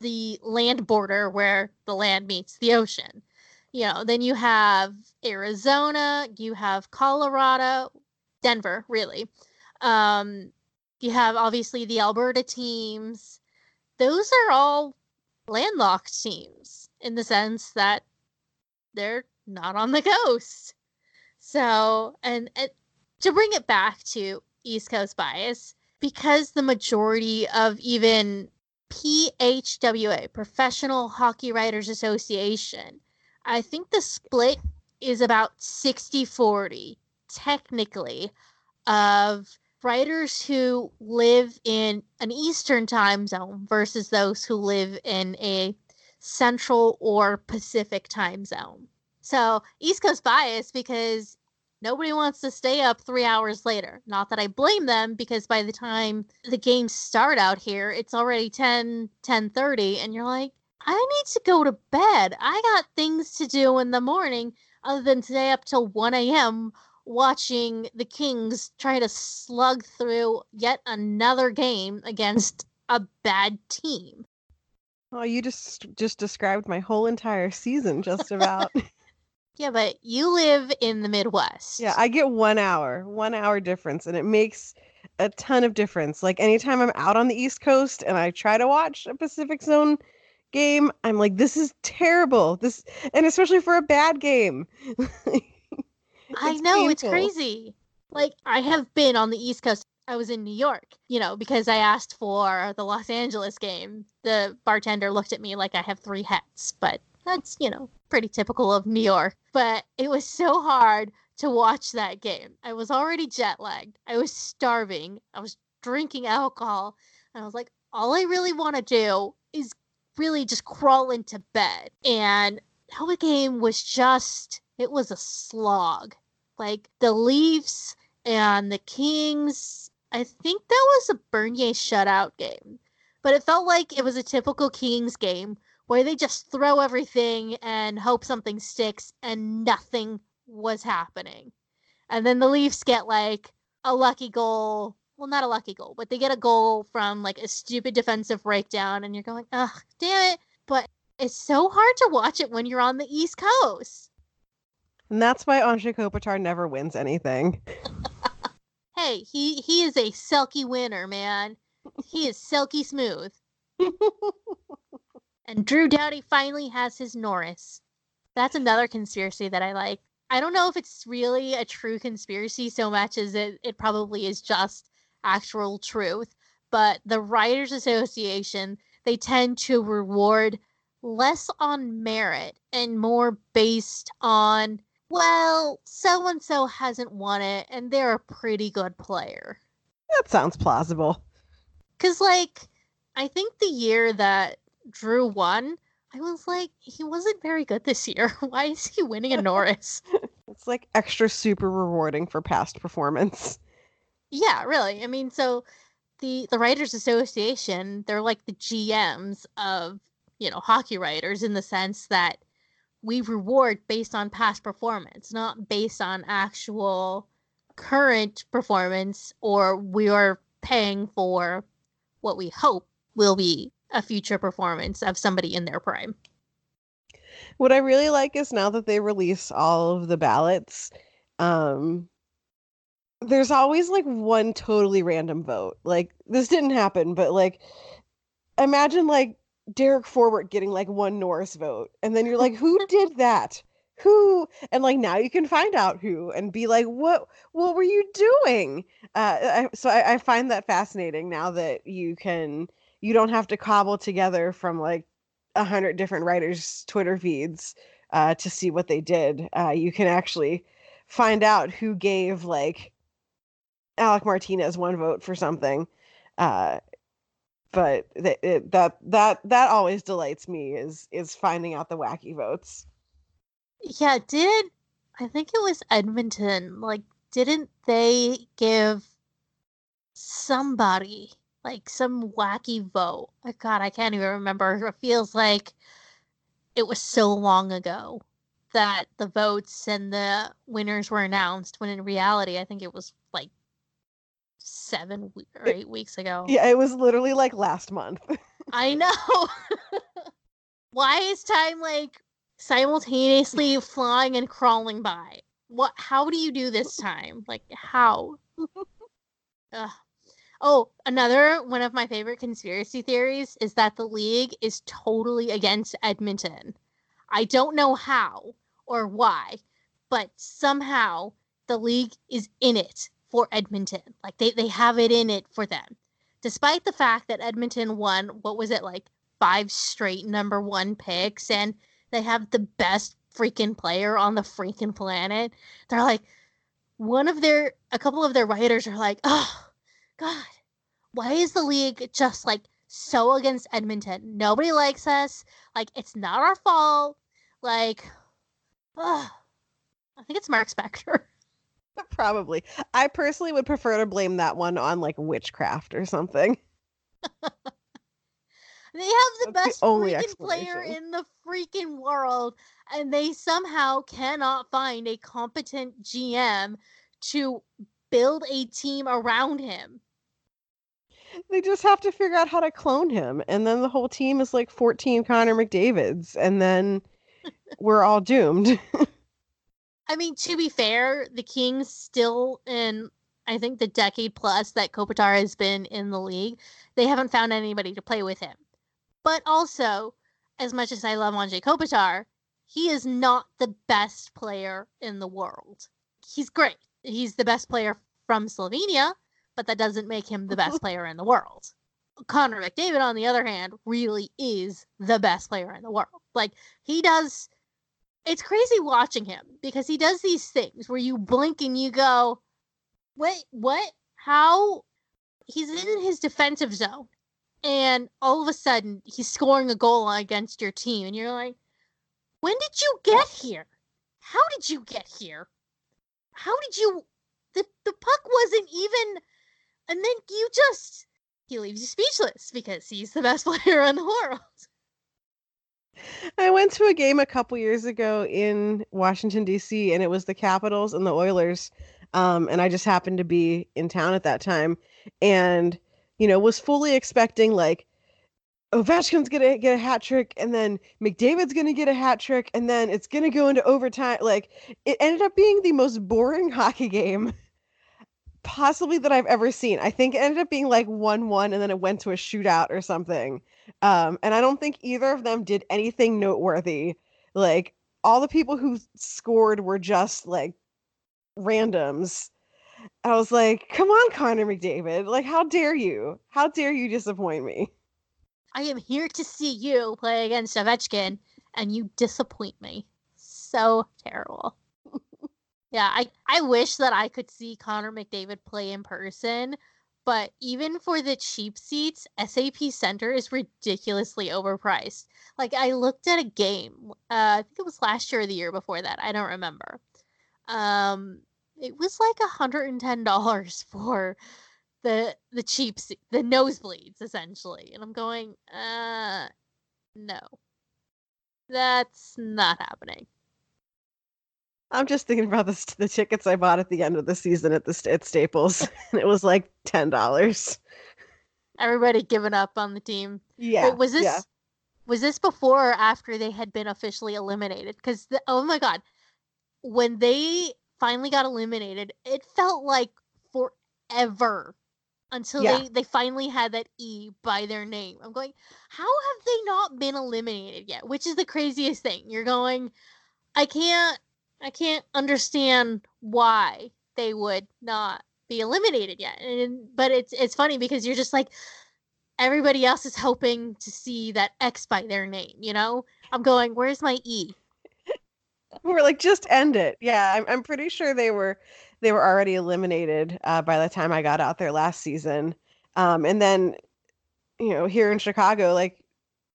the land border where the land meets the ocean. You know, then you have Arizona, you have Colorado, Denver, really. Um, you have obviously the Alberta teams. Those are all landlocked teams in the sense that they're not on the coast. So, and, and to bring it back to East Coast bias, because the majority of even PHWA, Professional Hockey Writers Association, I think the split is about 60 40, technically, of writers who live in an Eastern time zone versus those who live in a Central or Pacific time zone. So, East Coast bias because nobody wants to stay up three hours later. Not that I blame them because by the time the games start out here, it's already 10, 10 30, and you're like, I need to go to bed. I got things to do in the morning other than stay up till 1 a.m watching the Kings try to slug through yet another game against a bad team. Oh, you just just described my whole entire season just about. yeah, but you live in the Midwest. Yeah, I get 1 hour, 1 hour difference and it makes a ton of difference. Like anytime I'm out on the East Coast and I try to watch a Pacific Zone game, I'm like this is terrible. This and especially for a bad game. I know painful. it's crazy. Like I have been on the East Coast. I was in New York, you know, because I asked for the Los Angeles game. The bartender looked at me like I have three hats, but that's, you know, pretty typical of New York. But it was so hard to watch that game. I was already jet lagged. I was starving. I was drinking alcohol. And I was like, all I really want to do is really just crawl into bed. And the game was just it was a slog. Like the Leafs and the Kings, I think that was a Bernier shutout game. But it felt like it was a typical Kings game where they just throw everything and hope something sticks and nothing was happening. And then the Leafs get like a lucky goal. Well, not a lucky goal, but they get a goal from like a stupid defensive breakdown, and you're going, ugh, damn it. But it's so hard to watch it when you're on the East Coast. And that's why Anze Kopitar never wins anything. hey, he he is a silky winner, man. He is silky smooth. and Drew Doughty finally has his Norris. That's another conspiracy that I like. I don't know if it's really a true conspiracy so much as it, it probably is just actual truth. But the Writers Association, they tend to reward less on merit and more based on well, so and so hasn't won it, and they're a pretty good player. That sounds plausible. Because, like, I think the year that Drew won, I was like, he wasn't very good this year. Why is he winning a Norris? it's like extra super rewarding for past performance. Yeah, really. I mean, so the the Writers Association, they're like the GMs of, you know, hockey writers in the sense that we reward based on past performance, not based on actual current performance, or we are paying for what we hope will be a future performance of somebody in their prime. What I really like is now that they release all of the ballots, um, there's always like one totally random vote. Like this didn't happen, but like imagine like Derek Forbort getting like one Norris vote. And then you're like, who did that? Who? And like now you can find out who and be like, what what were you doing? Uh, I, so I, I find that fascinating now that you can you don't have to cobble together from like a hundred different writers' Twitter feeds uh, to see what they did. Uh, you can actually find out who gave like Alec Martinez one vote for something. Uh, but th- it, that that that always delights me is is finding out the wacky votes. Yeah, did I think it was Edmonton? Like, didn't they give somebody like some wacky vote? God, I can't even remember. It feels like it was so long ago that the votes and the winners were announced. When in reality, I think it was like seven or It- eight weeks ago. Yeah, it was literally like last month. I know. Why is time like simultaneously flying and crawling by? What? How do you do this time? Like how? Ugh. Oh, another one of my favorite conspiracy theories is that the league is totally against Edmonton. I don't know how or why, but somehow the league is in it for Edmonton. Like they, they have it in it for them. Despite the fact that Edmonton won, what was it, like five straight number one picks, and they have the best freaking player on the freaking planet. They're like, one of their, a couple of their writers are like, oh, God, why is the league just like so against Edmonton? Nobody likes us. Like, it's not our fault. Like, ugh. I think it's Mark Spector. Probably. I personally would prefer to blame that one on like witchcraft or something. They have the That's the best only freaking player in the freaking world, and they somehow cannot find a competent GM to build a team around him. They just have to figure out how to clone him, and then the whole team is like 14 Connor McDavids, and then we're all doomed. I mean, to be fair, the Kings still in I think the decade plus that Kopitar has been in the league, they haven't found anybody to play with him. But also, as much as I love Anze Kopitar, he is not the best player in the world. He's great. He's the best player from Slovenia, but that doesn't make him the best player in the world. Connor McDavid, on the other hand, really is the best player in the world. Like, he does it's crazy watching him because he does these things where you blink and you go, wait, what? How? He's in his defensive zone, and all of a sudden he's scoring a goal against your team, and you're like, when did you get here? How did you get here? How did you? The the puck wasn't even, and then you just he leaves you speechless because he's the best player in the world. I went to a game a couple years ago in Washington D.C. and it was the Capitals and the Oilers, um, and I just happened to be in town at that time, and you know was fully expecting like Ovechkin's gonna get a hat trick, and then McDavid's gonna get a hat trick, and then it's gonna go into overtime. Like it ended up being the most boring hockey game possibly that I've ever seen. I think it ended up being like one one, and then it went to a shootout or something. Um, and I don't think either of them did anything noteworthy. Like all the people who scored were just like randoms. I was like, come on, Connor McDavid. Like, how dare you? How dare you disappoint me? I am here to see you play against Ovechkin, and you disappoint me. So terrible. Yeah, I, I wish that I could see Connor McDavid play in person, but even for the cheap seats, SAP Center is ridiculously overpriced. Like, I looked at a game, uh, I think it was last year or the year before that, I don't remember. Um, it was like $110 for the the cheap the nosebleeds essentially and i'm going uh no that's not happening I'm just thinking about the, the tickets I bought at the end of the season at the at Staples, and it was like ten dollars. everybody giving up on the team Yeah, Wait, was this yeah. was this before or after they had been officially eliminated because oh my god when they finally got eliminated it felt like forever until Yeah. they they finally had that e by their name i'm going how have they not been eliminated yet which is the craziest thing you're going i can't i can't understand why they would not be eliminated yet and but it's it's funny because you're just like everybody else is hoping to see that X by their name, you know? I'm going, where's my E? We're like, just end it. Yeah, I'm, I'm pretty sure they were they were already eliminated uh, by the time I got out there last season. Um, and then you know, here in Chicago, like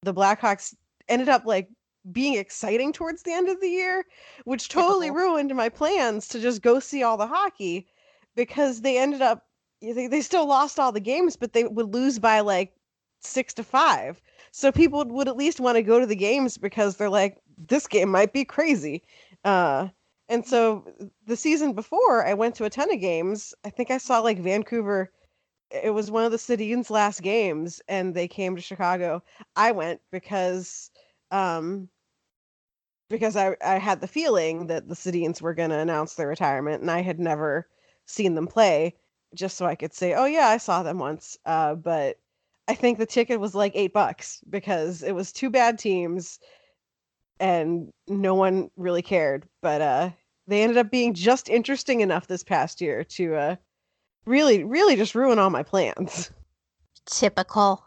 the Blackhawks ended up like being exciting towards the end of the year, which totally Typical. ruined my plans to just go see all the hockey because they ended up they, they still lost all the games, but they would lose by like six to five. So people would, would at least want to go to the games because they're like, this game might be crazy. Uh, and so the season before, I went to a ton of games. I think I saw like Vancouver. It was one of the Sedin's last games, and they came to Chicago. I went because um, because I, I had the feeling that the Sedins were going to announce their retirement, and I had never seen them play, just so I could say, oh yeah, I saw them once. Uh, but I think the ticket was like eight bucks because it was two bad teams, and no one really cared. But uh, they ended up being just interesting enough this past year to uh, really, really just ruin all my plans. Typical.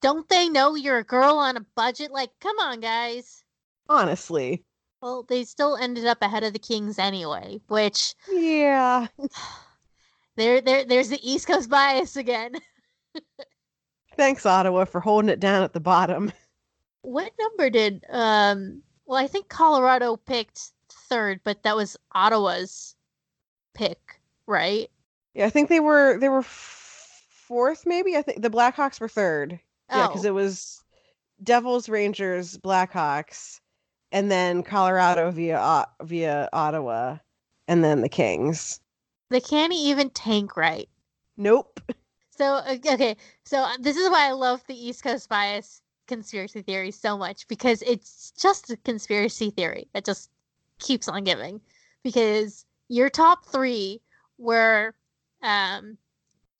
Don't they know you're a girl on a budget? Like, come on, guys. Honestly, Well, they still ended up ahead of the Kings anyway, which yeah. there there there's the East Coast bias again. Thanks, Ottawa, for holding it down at the bottom. What number did um well, I think Colorado picked third, but that was Ottawa's pick, right? Yeah, I think they were they were f- fourth, maybe. I think the Blackhawks were third. Yeah, because Oh. it was Devils, Rangers, Blackhawks, and then Colorado via via Ottawa, and then the Kings. They can't even tank right. Nope. So uh, okay, so uh, this is why I love the East Coast bias conspiracy theory so much because it's just a conspiracy theory that just keeps on giving. Because your top three were um,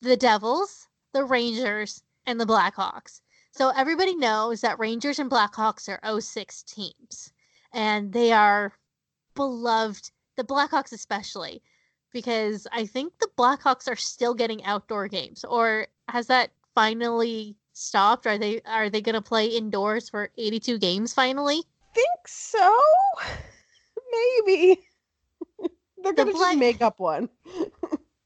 the Devils, the Rangers, and the Blackhawks. So everybody knows that Rangers and Blackhawks are 06 teams, and they are beloved. The Blackhawks especially because I think the Blackhawks are still getting outdoor games, or has that finally stopped? Are they are they going to play indoors for 82 games finally? Think so. Maybe. They're The gonna Black- just make up one.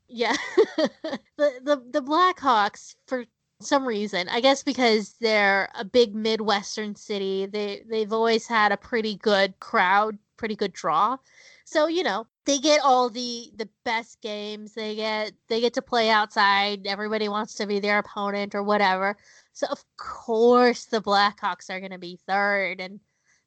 Yeah, the the the Blackhawks for some reason, I guess because they're a big Midwestern city, they they've always had a pretty good crowd, pretty good draw. So you know they get all the the best games. They get they get to play outside. Everybody wants to be their opponent or whatever. So of course the Blackhawks are going to be third, and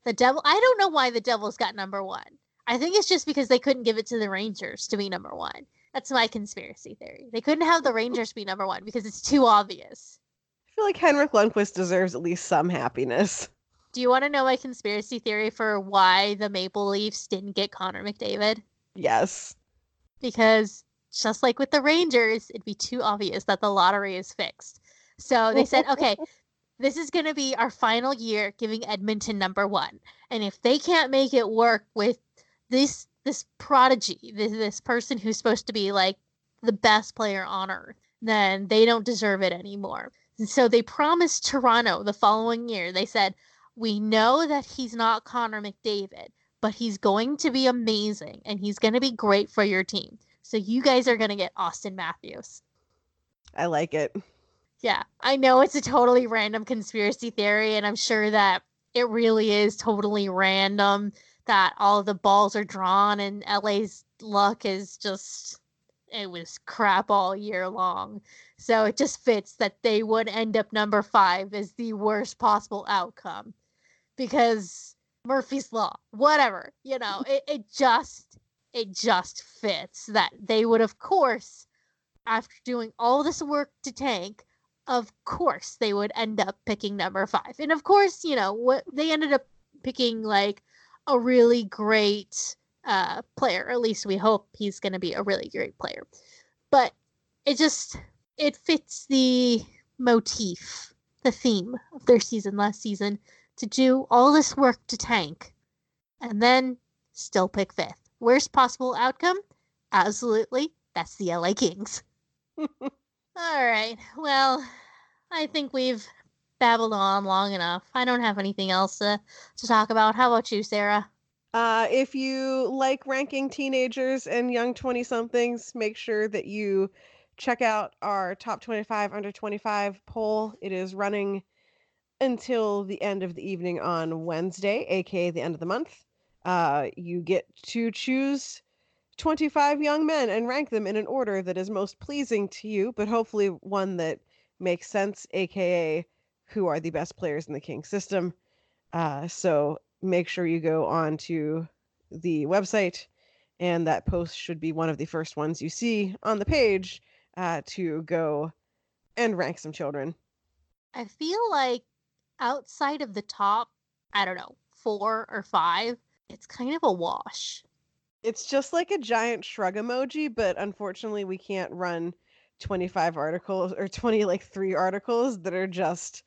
the Devil. I don't know why the Devils got number one. I think it's just because they couldn't give it to the Rangers to be number one. That's my conspiracy theory. They couldn't have the Rangers be number one because it's too obvious. I feel like Henrik Lundqvist deserves at least some happiness. Do you want to know my conspiracy theory for why the Maple Leafs didn't get Connor McDavid? Yes. Because just like with the Rangers, it'd be too obvious that the lottery is fixed. So they said, okay, this is going to be our final year giving Edmonton number one. And if they can't make it work with this this prodigy, this, this person who's supposed to be like the best player on earth, then they don't deserve it anymore. And so they promised Toronto the following year. They said, "We know that he's not Connor McDavid, but he's going to be amazing and he's going to be great for your team. So you guys are going to get Auston Matthews." I like it. Yeah, I know it's a totally random conspiracy theory, and I'm sure that it really is totally random that all the balls are drawn and LA's luck is just it was crap all year long. So it just fits that they would end up number five as the worst possible outcome because Murphy's Law, whatever, you know, it, it just it just fits that they would of course after doing all this work to tank of course they would end up picking number five. And of course, you know, what they ended up picking like a really great uh player. At least we hope he's gonna be a really great player. But it just it fits the motif, the theme of their season last season to do all this work to tank and then still pick fifth. Worst possible outcome? Absolutely. That's the LA Kings. All right. Well, I think we've babbled on long enough. I don't have anything else to, to talk about. How about you, Sarah? Uh, if you like ranking teenagers and young 20 somethings, make sure that you check out our top 25 under 25 poll. It is running until the end of the evening on Wednesday, aka the end of the month. Uh, you get to choose 25 young men and rank them in an order that is most pleasing to you, but hopefully one that makes sense, aka who are the best players in the King system. Uh, so make sure you go on to the website, and that post should be one of the first ones you see on the page uh, to go and rank some children. I feel like outside of the top, I don't know, four or five, it's kind of a wash. It's just like a giant shrug emoji, but unfortunately, we can't run 25 articles or 20 like three articles that are just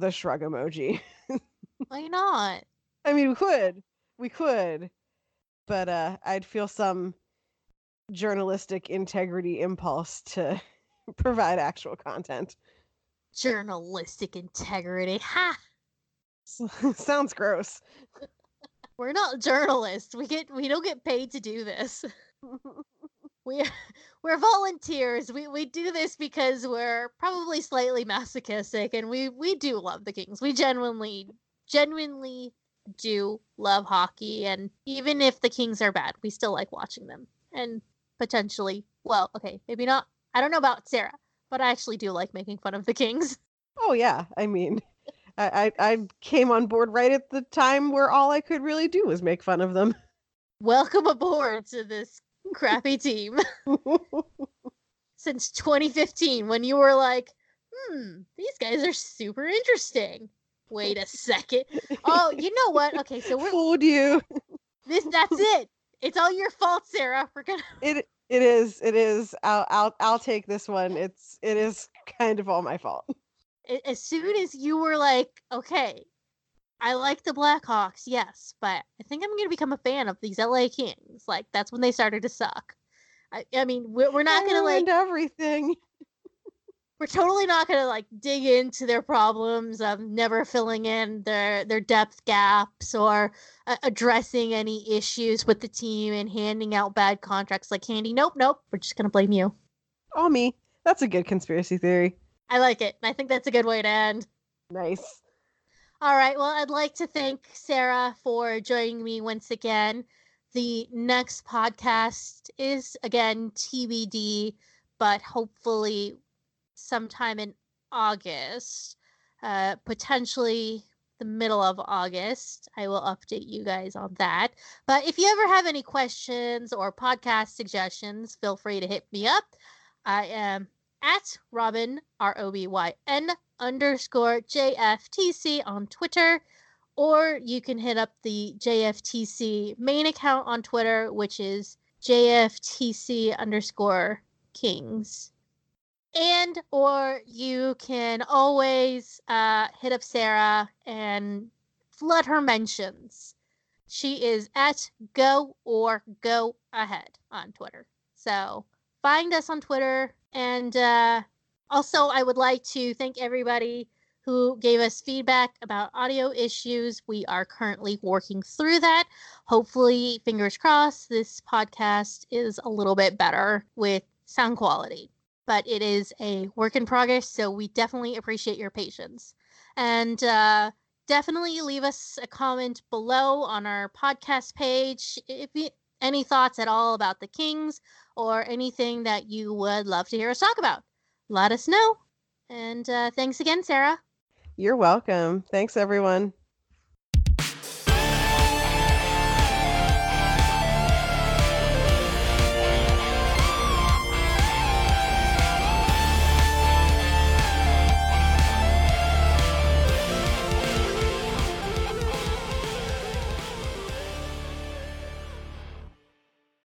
the shrug emoji. Why not? I mean, we could, we could, but uh, I'd feel some journalistic integrity impulse to provide actual content. Journalistic integrity. Ha! Sounds gross. We're not journalists. We get we don't get paid to do this. We we're volunteers. We we do this because we're probably slightly masochistic and we we do love the Kings. We genuinely genuinely do love hockey and even if the Kings are bad, we still like watching them. And potentially, well, okay, maybe not. I don't know about Sarah, but I actually do like making fun of the Kings. Oh yeah, I mean, I, I I came on board right at the time where all I could really do was make fun of them. Welcome aboard to this crappy team. Since 2015, when you were like, hmm, these guys are super interesting. Wait a second. Oh, you know what? Okay, so we're Fooled you. this that's it. It's all your fault, Sarah. We're gonna It it is it is. I'll I'll I'll take this one. It's it is kind of all my fault. as soon as you were like, okay, I like the Blackhawks, yes, but I think I'm gonna become a fan of these LA Kings. Like that's when they started to suck. I, I mean, we're, we're not gonna like everything. we're totally not going to like dig into their problems of never filling in their their depth gaps or uh, addressing any issues with the team and handing out bad contracts like Candy. Nope, nope. We're just going to blame you. Oh me. That's a good conspiracy theory. I like it. I think that's a good way to end. Nice. All right. Well, I'd like to thank Sarah for joining me once again. The next podcast is again TBD, but hopefully sometime in August, uh, potentially the middle of August. I will update you guys on that. But if you ever have any questions or podcast suggestions, feel free to hit me up. I am at Robyn, R O B Y N underscore JFTC on Twitter, or you can hit up the JFTC main account on Twitter, which is JFTC underscore Kings. And or you can always uh, hit up Sarah and flood her mentions. She is at go or go ahead on Twitter. So find us on Twitter. And uh, also, I would like to thank everybody who gave us feedback about audio issues. We are currently working through that. Hopefully, fingers crossed, this podcast is a little bit better with sound quality. But it is a work in progress, so we definitely appreciate your patience. And uh, definitely leave us a comment below on our podcast page if you any thoughts at all about the Kings or anything that you would love to hear us talk about. Let us know. And uh, thanks again, Sarah. You're welcome. Thanks everyone.